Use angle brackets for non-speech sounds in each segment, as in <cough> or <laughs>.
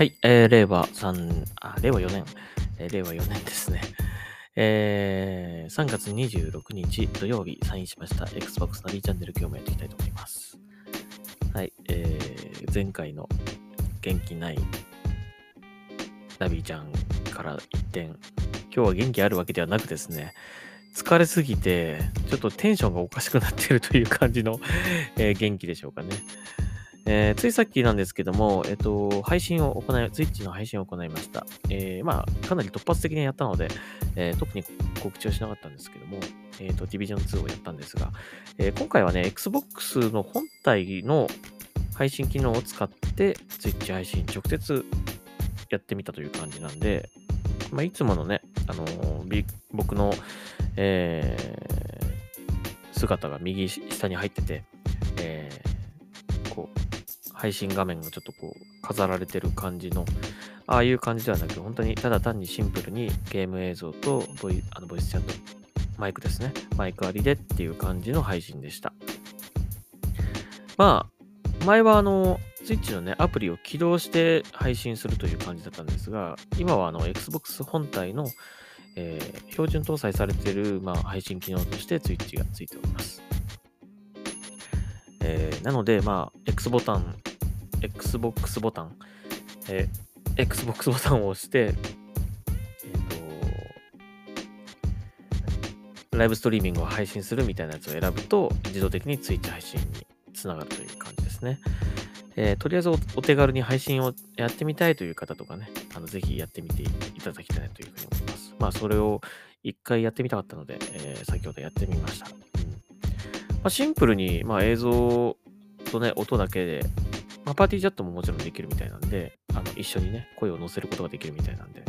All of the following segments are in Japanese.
はい、えー、令和3、あ、令和4年、えー令和4年ですね。えー、3月26日土曜日サインしました Xbox ナビチャンネル今日もやっていきたいと思います。はい、えー、前回の元気ないナビちゃんから一転、今日は元気あるわけではなくですね、疲れすぎて、ちょっとテンションがおかしくなっているという感じの、えー元気でしょうかね。えーついさっきなんですけども、えっ、と、配信を行い、ツイッチの配信を行いました。えーまあ、かなり突発的にやったので、え特に告知はしなかったんですけども、えっ、と、ディビジョン2をやったんですが、え今回はね、Xbox の本体の配信機能を使って、ツイッチ配信直接やってみたという感じなんで、まあ、いつものね、あの僕の、え姿が右下に入ってて、えこう、配信画面がちょっとこう、飾られてる感じの、ああいう感じではなく、本当にただ単にシンプルにゲーム映像とボイあのボイスチャット、マイクですね。マイクありでっていう感じの配信でした。まあ、前はあの、スイッチのね、アプリを起動して配信するという感じだったんですが、今はあの、Xbox 本体の、えー標準搭載されている、まあ、配信機能としてスイッチがついております。えーなので、まあ、X ボタン、Xbox ボタン、えー Xbox ボタンを押して、えっ、と、ライブストリーミングを配信するみたいなやつを選ぶと、自動的に Twitch 配信につながるという感じですね。えーとりあえずお手軽に配信をやってみたいという方とかね、あのぜひやってみていただきたいというふうに思います。まあ、それを一回やってみたかったので、えー先ほどやってみました。うんまあ、シンプルに、まあ、映像とね、音だけで、まあ、パーティーチャットももちろんできるみたいなんで、あの一緒にね、声を載せることができるみたいなんで、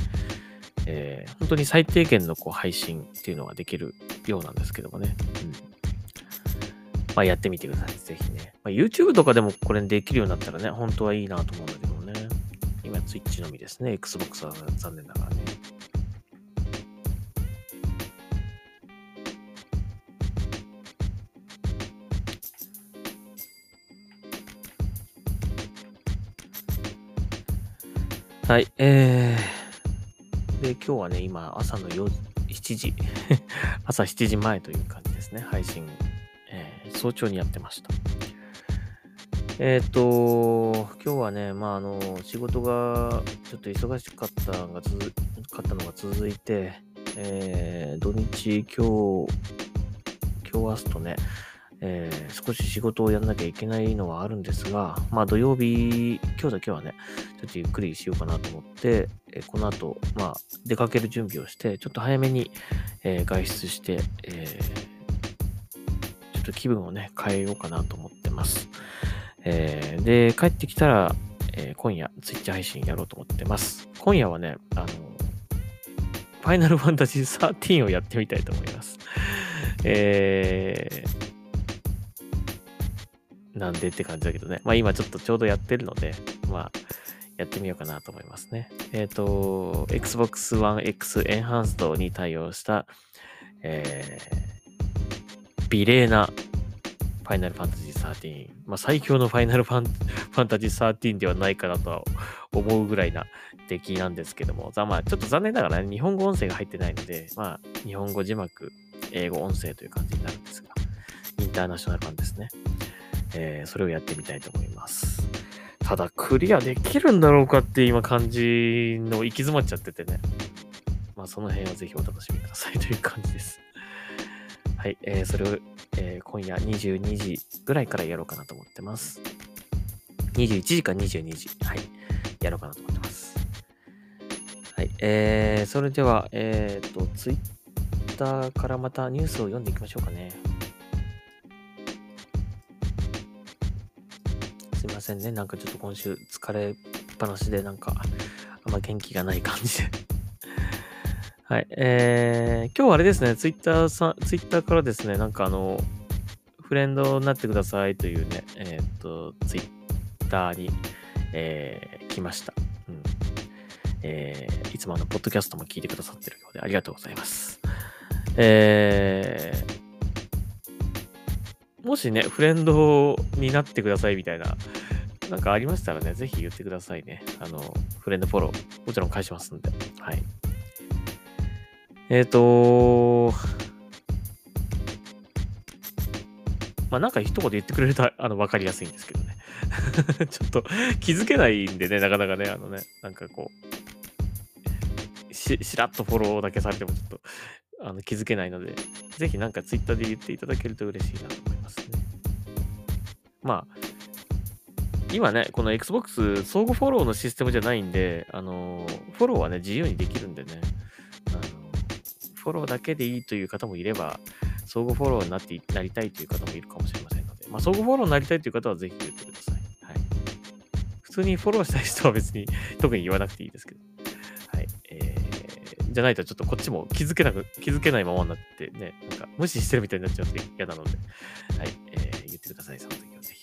えー本当に最低限のこう配信っていうのができるようなんですけどもね。うんまあ、やってみてください。ぜひね。まあ、YouTube とかでもこれできるようになったらね、本当はいいなと思うんだけどね。今、Twitch のみですね。Xbox は残念ながらね。はい、えー、で、今日はね、今、朝の4 7時、<laughs> 朝7時前という感じですね、配信、えー早朝にやってました。えっ、と、今日はね、まあ、あの、仕事がちょっと忙しかったのが続かったのが続いて、えー土日、今日、今日明日とね、えー少し仕事をやんなきゃいけないのはあるんですが、まあ土曜日、今日だけはね、ちょっとゆっくりしようかなと思って、えーこの後、まあ出かける準備をして、ちょっと早めに、えー外出して、えちょっと気分をね、変えようかなと思ってます。えで、帰ってきたら、えー今夜、ツイッチ配信やろうと思ってます。今夜はね、あの、ファイナルファンタジー13をやってみたいと思います。えー、なんでって感じだけどね。まあ今ちょっとちょうどやってるので、まあやってみようかなと思いますね。えっ、と、Xbox One X Enhanced に対応した、えー、美麗なファイナルファンタジー13。まあ最強のファイナルファンファンタジー13ではないかなとは思うぐらいな出来なんですけども、まあちょっと残念ながらね、日本語音声が入ってないので、まあ日本語字幕、英語音声という感じになるんですが、インターナショナル版ですね。えーそれをやってみたいと思います。ただ、クリアできるんだろうかって今感じの行き詰まっちゃっててね。まあ、その辺はぜひお楽しみくださいという感じです。はい、えーそれを、えー今夜22時ぐらいからやろうかなと思ってます。21時か22時、はい、やろうかなと思ってます。はい、えー、それでは、えっ、と、ツイッターからまたニュースを読んでいきましょうかね。すいませんね。なんかちょっと今週疲れっぱなしで、なんかあんま元気がない感じで。<laughs> はい。えー、今日はあれですね、ツイッターさん、ツイッターからですね、なんかあの、フレンドになってくださいというね、えーっと、ツイッターに、えー来ました。うん。えーいつもあの、ポッドキャストも聞いてくださってるようでありがとうございます。えーもしね、フレンドになってくださいみたいななんかありましたらね、ぜひ言ってくださいね。あの、フレンドフォロー、もちろん返しますんで。はい。えっ、ー、とまあなんか一言言ってくれると、あの、わかりやすいんですけどね。<laughs> ちょっと気づけないんでね、なかなかね、あのね、なんかこう、し、しらっとフォローだけされてもちょっと、あの気づけないので、ぜひなんかツイッターで言っていただけると嬉しいなと思いますね。まあ、今ね、この Xbox 相互フォローのシステムじゃないんで、あの、フォローはね、自由にできるんでね、あの、フォローだけでいいという方もいれば、相互フォローになってなりたいという方もいるかもしれませんので、まあ、相互フォローになりたいという方はぜひ言ってください。はい。普通にフォローしたい人は別に特に言わなくていいですけど。じゃないとちょっとこっちも気づけなく、気づけないままになってね、なんか無視してるみたいになっちゃって嫌なので、はい。えー、言ってください、その時はぜひ。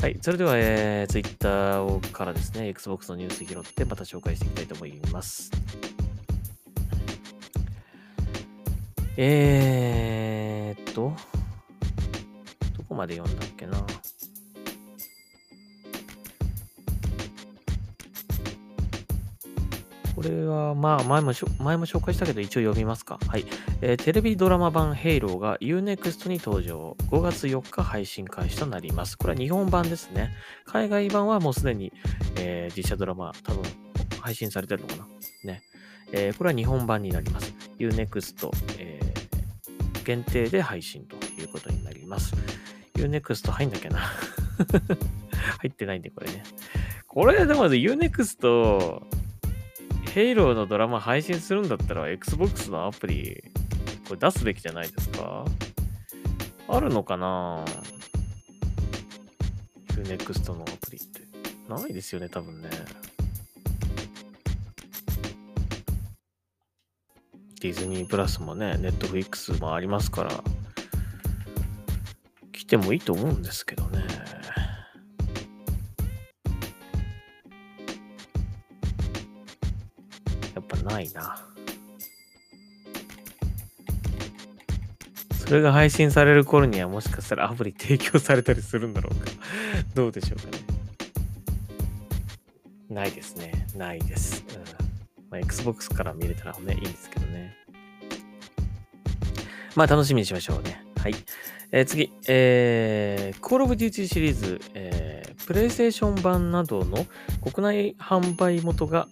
はい。それでは、えー、Twitter からですね、Xbox のニュース拾ってまた紹介していきたいと思います。えーっと、どこまで読んだっけな？これは、まあ前も、前も紹介したけど、一応読みますか。はい。えー、テレビドラマ版ヘイローが Unext に登場。5月4日配信開始となります。これは日本版ですね。海外版はもうすでに、えー、実写ドラマ、多分配信されてるのかな。ね。えー、これは日本版になります。Unext、えー、限定で配信ということになります。Unext 入んなきゃな。<laughs> 入ってないんで、これね。これ、でも Unext、ヘイローのドラマ配信するんだったら、Xbox のアプリ、これ出すべきじゃないですか？あるのかな ?Unext のアプリって。ないですよね、多分ね。ディズニープラスもね、ネットフリックスもありますから、来てもいいと思うんですけどね。ないな。それが配信される頃にはもしかしたらアプリ提供されたりするんだろうか。<laughs> どうでしょうかね。ないですね。ないです。うんまあ、Xbox から見れたらね、いいんですけどね。まあ、楽しみにしましょうね。はい。えー、次、えー、Call of Duty シリーズ、えー、プレイステーション版などの国内販売元が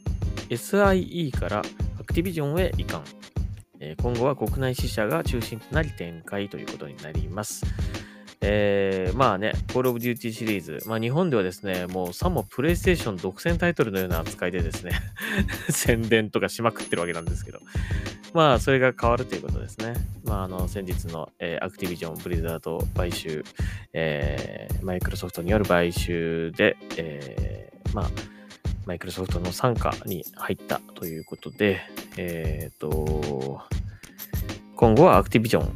SIE からアクティビジョンへ移管。今後は国内支社が中心となり展開ということになります。えー、まあね、Call of Duty シリーズ、まあ日本ではですね、もうさもプレイステーション独占タイトルのような扱いでですね <laughs> 宣伝とかしまくってるわけなんですけど、まあそれが変わるということですね。まああの先日の、えー、アクティビジョン、ブリザード買収、えー、マイクロソフトによる買収で、えー、まあマイクロソフトの傘下に入ったということで、えっ、ー、と、今後はアクティビジョン、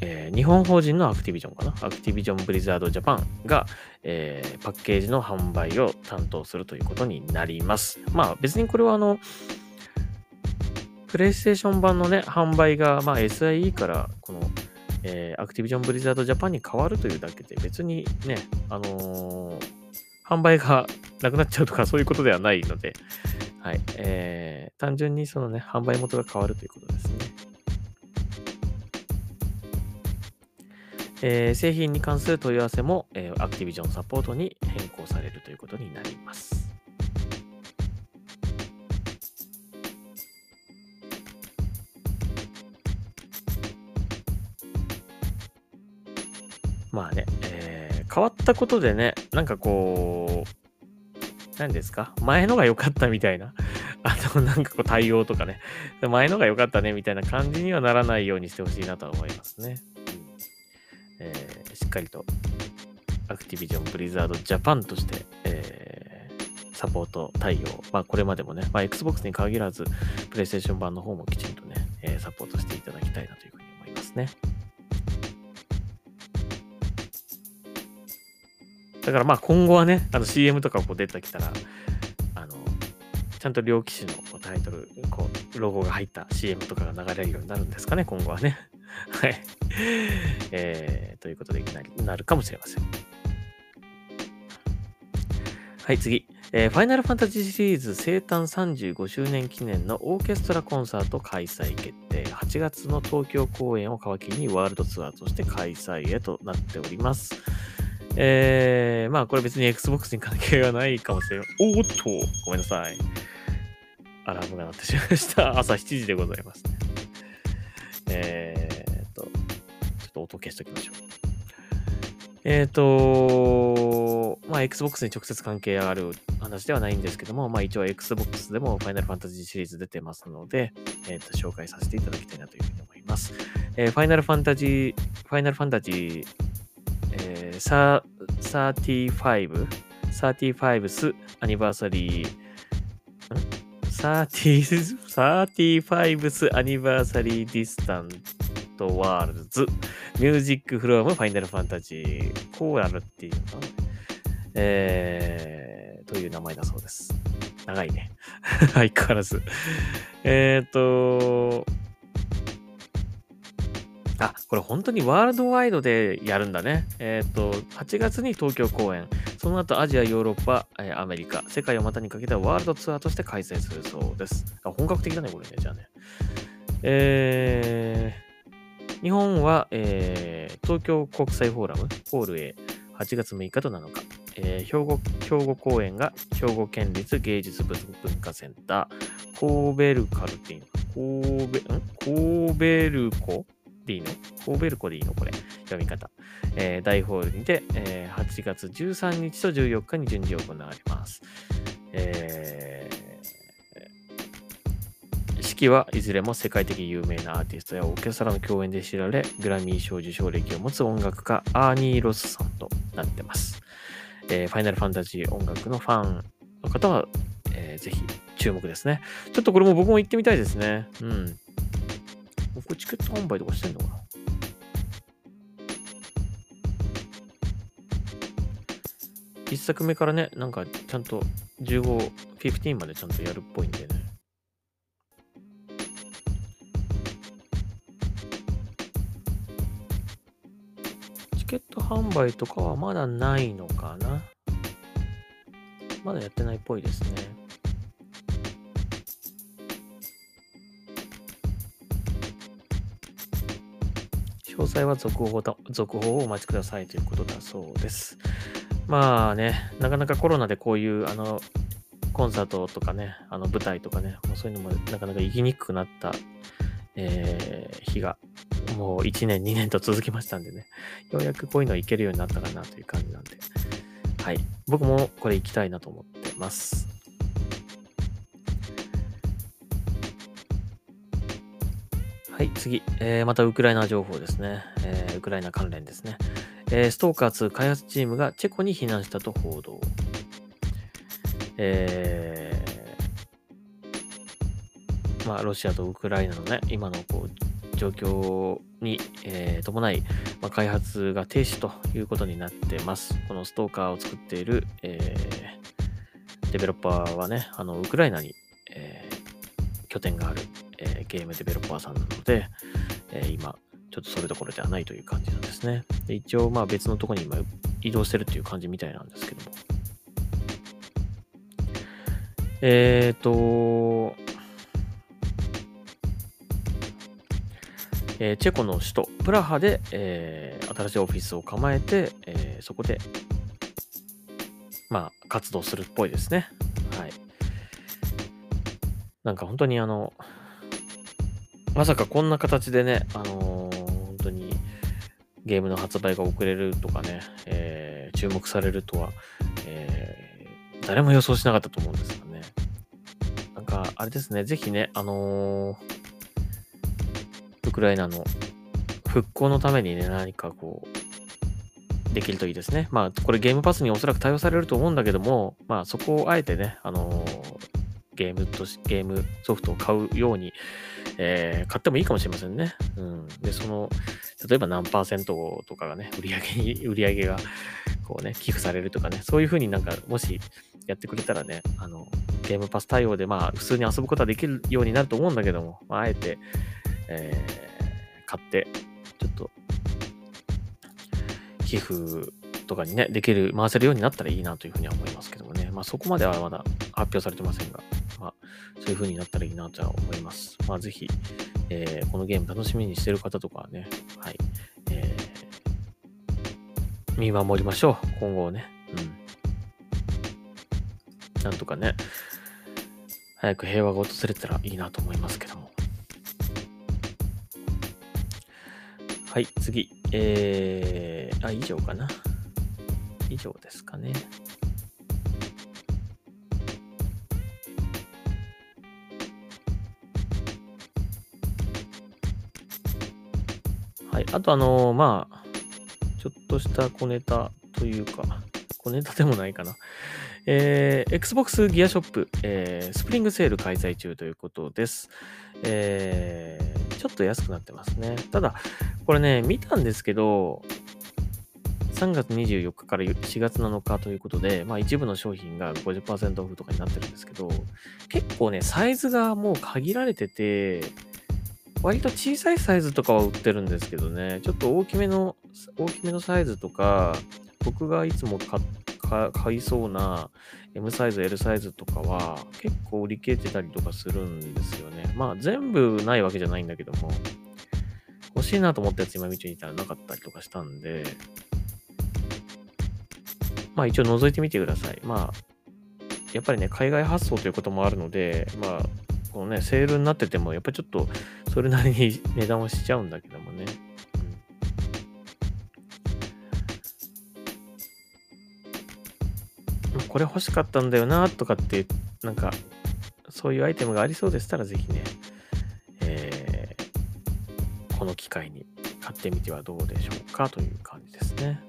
えー、日本法人のアクティビジョンかな？アクティビジョンブリザードジャパンが、えー、パッケージの販売を担当するということになります。まあ別にこれはあの、プレイステーション版のね、販売が、まあ、SIE からこの、えー、アクティビジョンブリザードジャパンに変わるというだけで別にね、あのー、販売がなくなっちゃうとかそういうことではないので、はい、えー、単純にそのね、販売元が変わるということですね。えー、製品に関する問い合わせも、えー、アクティビジョンサポートに変更されるということになります。まあね、え、変わったことでね、なんかこう、何ですか？前のが良かったみたいな。<laughs> あと、なんかこう対応とかね。前のが良かったねみたいな感じにはならないようにしてほしいなとは思いますね。えー、しっかりとアクティビジョンブリザードジャパンとして、えー、サポート対応、まあ、これまでもね、まあ、Xbox に限らず、プレイステーション版の方もきちんとね、え、サポートしていただきたいなというだからまあ今後はね、あの CM とかこう出てきたら、あの、ちゃんと両機種のタイトル、こう、ロゴが入った CM とかが流れるようになるんですかね、今後はね。<laughs> はい。えー、ということでいきなりなるかもしれません。はい、次。えー、ファイナルファンタジーシリーズ生誕35周年記念のオーケストラコンサート開催決定。8月の東京公演を皮切りにワールドツアーとして開催へとなっております。えー、まあこれ別に Xbox に関係がないかもしれない。おーっと、ごめんなさい。アラームが鳴ってしまいました。<laughs> 朝7時でございますね。えー、っと、ちょっと音消しておきましょう。えっ、と、まあ、Xbox に直接関係ある話ではないんですけども、まあ、一応 Xbox でも Final Fantasy シリーズ出てますので、えっ、と、紹介させていただきたいなというふうに思います。えー、Final Fantasy、Final Fantasy、えー、サー、サーティファイブ、サーティファイブスアニバーサリー、サーティ、サーティファイブスアニバーサリーディスタントワールズ、ミュージックフロアムファイナルファンタジー、コーラルっていうのかな、えー、という名前だそうです。長いね。相変わらず。えっ、ー、と、あ、これ本当にワールドワイドでやるんだね。えっ、ー、と、8月に東京公演、その後アジア、ヨーロッパ、えアメリカ、世界を股にかけたワールドツアーとして開催するそうです。あ本格的だね、これね、じゃあね。えー、日本は、えー、東京国際フォーラム、ホール A、8月6日と7日。えー、兵庫、兵庫公演が兵庫県立芸術文化センター、コーベルカルティン、コーベ、ん？コーベルコ？でいいの？コーベルコでいいの？これ。読み方。えー、大ホールにて、えー、8月13日と14日に順次行われます。えー、式はいずれも世界的有名なアーティストやオーケストラの共演で知られ、グラミー賞受賞歴を持つ音楽家、アーニー・ロスさんとなってます。えー、ファイナルファンタジー音楽のファンの方は、えー、ぜひ注目ですね。ちょっとこれも僕も行ってみたいですね。うん。チケット販売とかしてんのかな？一作目からね、なんかちゃんと15、15までちゃんとやるっぽいんでね。チケット販売とかはまだないのかな？まだやってないっぽいですね。詳細は続報だ続報をお待ちくださいということだそうです。まあね、なかなかコロナでこういうあのコンサートとかね、あの舞台とかね、もうそういうのもなかなか行きにくくなった、えー、日がもう1年、2年と続きましたんでね、ようやくこういうの行けるようになったかなという感じなんで、はい。僕もこれ行きたいなと思ってます。はい、次、えー、またウクライナ情報ですね。えー、ウクライナ関連ですね。えー、ストーカー2開発チームがチェコに避難したと報道。えー、まあ、ロシアとウクライナのね、今のこう状況に、えー、伴い、まあ、開発が停止ということになってます。このストーカーを作っている、えー、デベロッパーはね、あのウクライナに、えー、拠点があるえー、ゲームデベロッパーさんなので、えー、今、ちょっとそれどころではないという感じなんですね。で一応、まあ別のところに今移動してるっていう感じみたいなんですけども。えっ、ー、と、えー、チェコの首都プラハで、えー、新しいオフィスを構えて、えー、そこで、まあ、活動するっぽいですね。はい。なんか本当にあの、まさかこんな形でね、あのー、本当にゲームの発売が遅れるとかね、えー、注目されるとは、えー、誰も予想しなかったと思うんですよね。なんか、あれですね、ぜひね、あのウクライナの復興のためにね、何かこう、できるといいですね。まあ、これゲームパスにおそらく対応されると思うんだけども、まあ、そこをあえてね、あのゲームとし、ゲームソフトを買うように、えー、買ってもいいかもしれませんね。うん。で、その、例えば何パーセントとかがね、売り上げに、<laughs> 売り上げが、こうね、寄付されるとかね、そういうふうになんか、もしやってくれたらね、あの、ゲームパス対応で、まあ、普通に遊ぶことはできるようになると思うんだけども、まあ、あえて、えー、買って、ちょっと、寄付とかにね、できる、回せるようになったらいいなというふうには思いますけどもね。まあそこまではまだ発表されてませんが、まあそういうふうになったらいいなとは思います。まあぜひ、えー、このゲーム楽しみにしてる方とかはね、はい、えー、見守りましょう。今後ね。うん。なんとかね、早く平和が訪れたらいいなと思いますけども。はい、次。えー、あ、以上かな。以上ですかね。はい。あと、あのー、まあ、ちょっとした小ネタというか、小ネタでもないかな。えー、Xbox ギアショップ、えー、スプリングセール開催中ということです。えー、ちょっと安くなってますね。ただ、これね、見たんですけど、3月24日から4月7日ということで、まあ一部の商品が50%オフとかになってるんですけど、結構ね、サイズがもう限られてて、割と小さいサイズとかは売ってるんですけどね、ちょっと大きめの、大きめのサイズとか、僕がいつも買買いそうな M サイズ、L サイズとかは結構売り切れてたりとかするんですよね。まあ全部ないわけじゃないんだけども、欲しいなと思ったやつ今見てみたらなかったりとかしたんで、まあ一応覗いてみてください。まあ、やっぱりね、海外発送ということもあるので、まあ、このね、セールになってても、やっぱちょっとそれなりに <laughs> 値段はしちゃうんだけどもね。これ欲しかったんだよなとかって、なんか、そういうアイテムがありそうでしたら、ぜひね、えー、この機会に買ってみてはどうでしょうかという感じですね。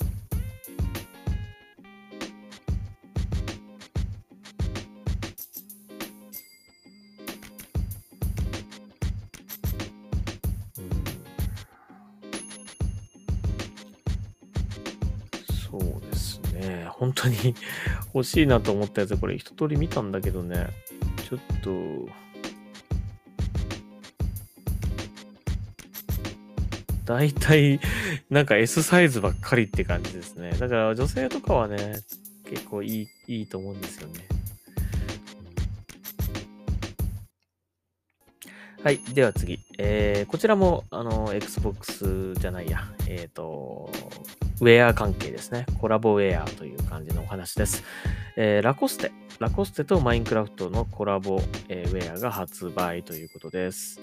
当に欲しいなと思ったやつ、これ一通り見たんだけどね、ちょっと、大体、なんか S サイズばっかりって感じですね。だから女性とかはね、結構いい、いいと思うんですよね。はい。では次。えー、こちらも、あの、Xbox じゃないや。えっ、ー、と、ウェア関係ですね。コラボウェアという感じのお話です。えー、ラコステ。ラコステとマインクラフトのコラボ、えー、ウェアが発売ということです。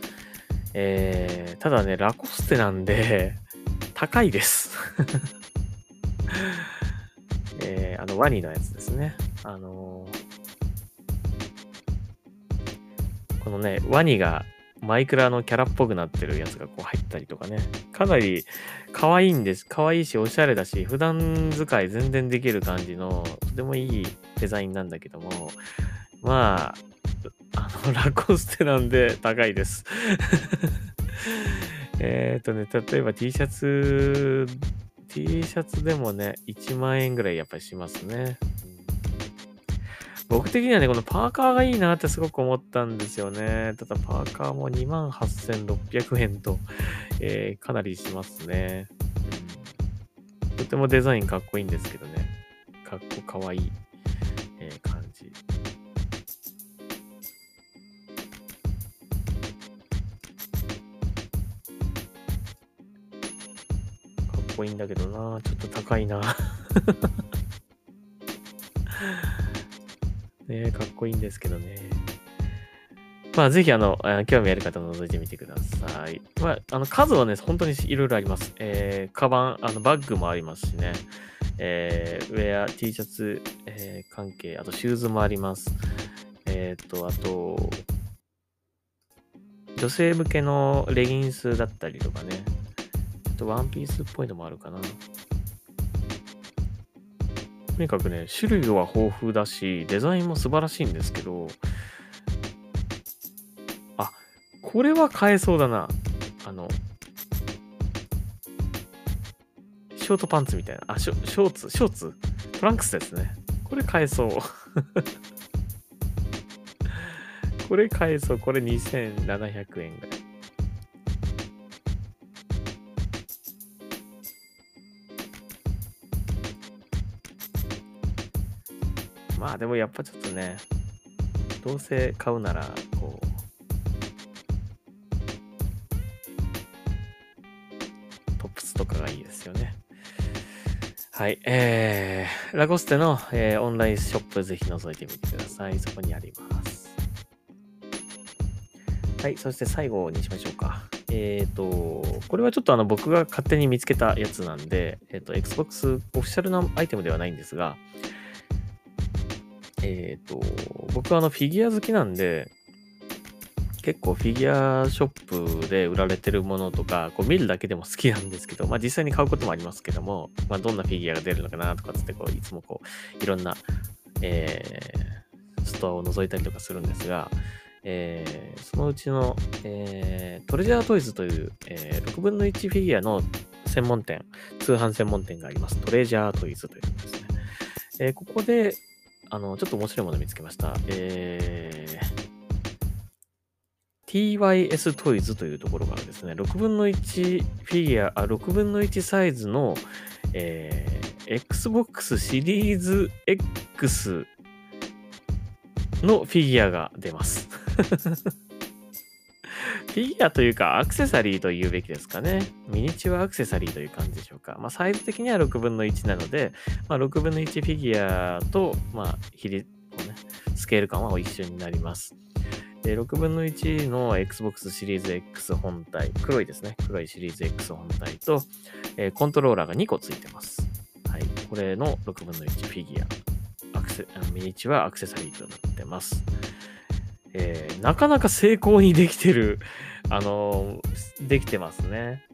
えー、ただね、ラコステなんで、高いです。<laughs> えー、あの、ワニのやつですね。あのー、このね、ワニがマイクラのキャラっぽくなってるやつがこう入ったりとかね。かなり可愛いんです。可愛いし、おしゃれだし、普段使い全然できる感じの、とてもいいデザインなんだけども、まあ、あの、ラコステなんで高いです。<laughs> えっとね、例えば T シャツ、T シャツでもね、1万円ぐらいやっぱりしますね。僕的にはね、このパーカーがいいなってすごく思ったんですよね。ただパーカーも28,600円と、えー、かなりしますね、うん。とてもデザインかっこいいんですけどね。かっこかわいい、えー、感じ。かっこいいんだけどなちょっと高いなね、かっこいいんですけどね。まあ、ぜひ、あの、興味ある方覗いてみてください。まあ、あの、数はね、本当にいろいろあります。えー、カバン、あの、バッグもありますしね。えー、ウェア、T シャツ、えー、関係、あとシューズもあります。えっ、と、あと、女性向けのレギンスだったりとかね。ちょっとワンピースっぽいのもあるかな。にかくね、種類は豊富だし、デザインも素晴らしいんですけど、あ、これは買えそうだな。あの、ショートパンツみたいな。あ、ショショーツ、ショーツ？トランクスですね。これ買えそう。<laughs> これ買えそう。これ2700円ぐらい。まあでもやっぱちょっとね、どうせ買うなら、こう、トップスとかがいいですよね。はい。えー、ラゴステの、えー、オンラインショップぜひ覗いてみてください。そこにあります。はい。そして最後にしましょうか。えっ、ー、と、これはちょっとあの僕が勝手に見つけたやつなんで、えっ、ー、と、Xbox オフィシャルなアイテムではないんですが、えっ、ー、と、僕はあのフィギュア好きなんで、結構フィギュアショップで売られてるものとか、こう見るだけでも好きなんですけど、まあ実際に買うこともありますけども、まあどんなフィギュアが出るのかなとかつって、こういつもこう、いろんな、えー、ストアを覗いたりとかするんですが、えー、そのうちの、えー、トレジャートイズという、えー、6分の1フィギュアの専門店、通販専門店があります。トレジャートイズというですね。えー、ここで、あの、ちょっと面白いもの見つけました。えー、TYS トイズというところからですね、6分の1フィギュア、あ、6分の1サイズの、えー、Xbox シリーズ X のフィギュアが出ます。<laughs> フィギュアというかアクセサリーと言うべきですかね。ミニチュアアクセサリーという感じでしょうか。まあ、サイズ的には6分の1なので、まあ、6分の1フィギュアと、まあ、比率、ね、スケール感は一緒になります。で、6分の1の Xbox シリーズ X 本体、黒いですね。黒いシリーズ X 本体と、えー、コントローラーが2個ついてます。はい。これの6分の1フィギュア、アクセミニチュアアクセサリーとなってます。えー、なかなか成功にできてる、<laughs> あのー、できてますね。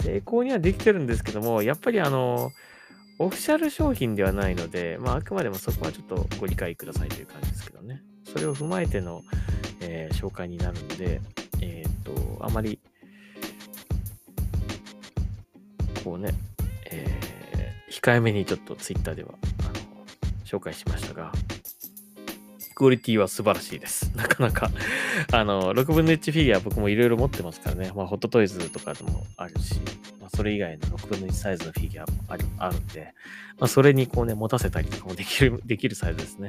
成功にはできてるんですけども、やっぱりあのーオフィシャル商品ではないので、まあ、あくまでもそこはちょっとご理解くださいという感じですけどね。それを踏まえての、えー、紹介になるんで、えっ、と、あまり、こうね、えー、控えめにちょっとツイッターでは、あの、紹介しましたが、クオリティは素晴らしいです。<laughs> なかなかあの、6分の1フィギュア僕もいろいろ持ってますからね。まあ、ホットトイズとかでもあるし、まあ、それ以外の6分の1サイズのフィギュアもあるあるんで、まあ、それにこうね、持たせたりとかもできる、<laughs> できるサイズですね。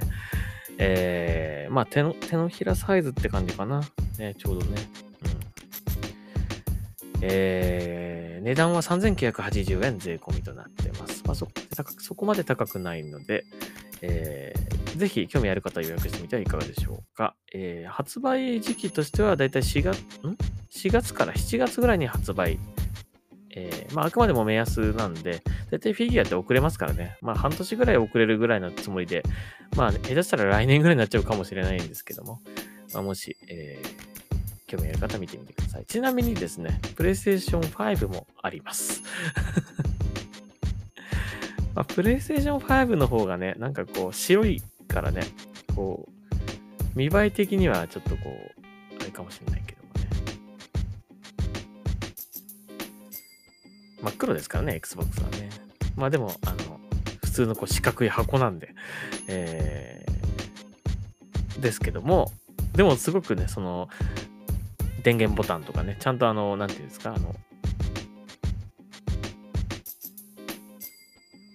えー、まあ手の、手のひらサイズって感じかな。ね、ちょうどね。うん。えー、値段は3980円税込みとなってます。まあそ、そこまで高くないので、えー、ぜひ興味ある方は予約してみてはいかがでしょうか。えー、発売時期としてはだいたい4月、ん ?4 月から7月ぐらいに発売えー、まあ、あくまでも目安なんで、大体フィギュアって遅れますからね。まあ、半年ぐらい遅れるぐらいのつもりで、まあ、下手したら来年ぐらいになっちゃうかもしれないんですけども、まあ、もし、えー、興味ある方見てみてください。ちなみにですね、PlayStation 5もあります。<laughs> まあ、PlayStation 5の方がね、なんかこう、白いからね、こう、見栄え的にはちょっとこう、あれかもしれないけどもね。真っ黒ですからね、Xbox はね。まあでも、あの、普通のこう四角い箱なんで、えー、ですけども、でもすごくね、その、電源ボタンとかね、ちゃんとあの、なんていうんですか、あの、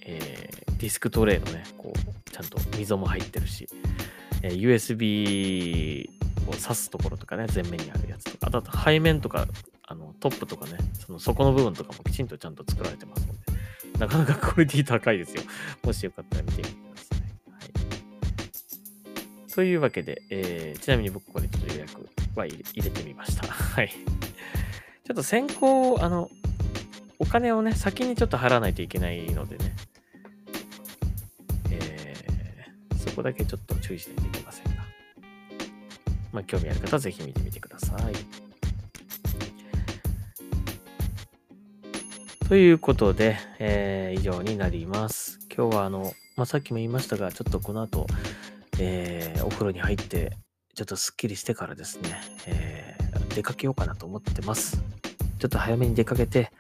えー、ディスクトレイのね、ちゃんと溝も入ってるし、えー、USB を挿すところとかね、前面にあるやつとか、あとあと背面とかあのトップとかね、その底の部分とかもきちんとちゃんと作られてますので、なかなかクオリティ高いですよ。<laughs> もしよかったら見てみてください。はい、というわけで、えー、ちなみに僕これちょっと予約は入れてみました。<laughs> はい。ちょっと先行、あの、お金をね、先にちょっと払わないといけないのでね、こだけちょっと注意しないといけませんが、まあ、興味ある方はぜひ見てみてください。ということで、えー、以上になります。今日はあの、まあ、さっきも言いましたが、ちょっとこの後、えー、お風呂に入って、ちょっとスッキリしてからですね、えー、出かけようかなと思ってます。ちょっと早めに出かけて、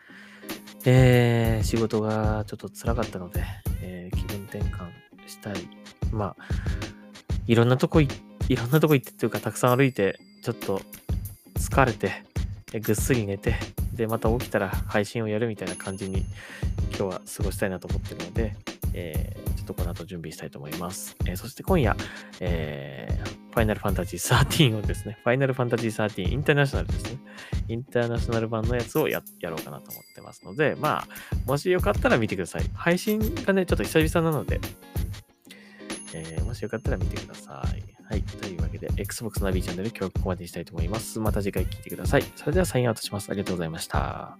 えー、仕事がちょっと辛かったので、えー、気分転換したい。まあ、いろんなとこい、いろんなとこ行ってっていうか、たくさん歩いて、ちょっと疲れて、ぐっすり寝て、で、また起きたら配信をやるみたいな感じに今日は過ごしたいなと思ってるので、えー、ちょっとこの後準備したいと思います。えー、そして今夜、えー、ファイナルファンタジー13をですね、ファイナルファンタジー13インターナショナルですね、インターナショナル版のやつをやろうかなと思ってますので、まあ、もしよかったら見てください。配信がね、ちょっと久々なので、えー、もしよかったら見てください。はい。というわけで、Xbox ナビチャンネル今日はここまでにしたいと思います。また次回聞いてください。それではサインアウトします。ありがとうございました。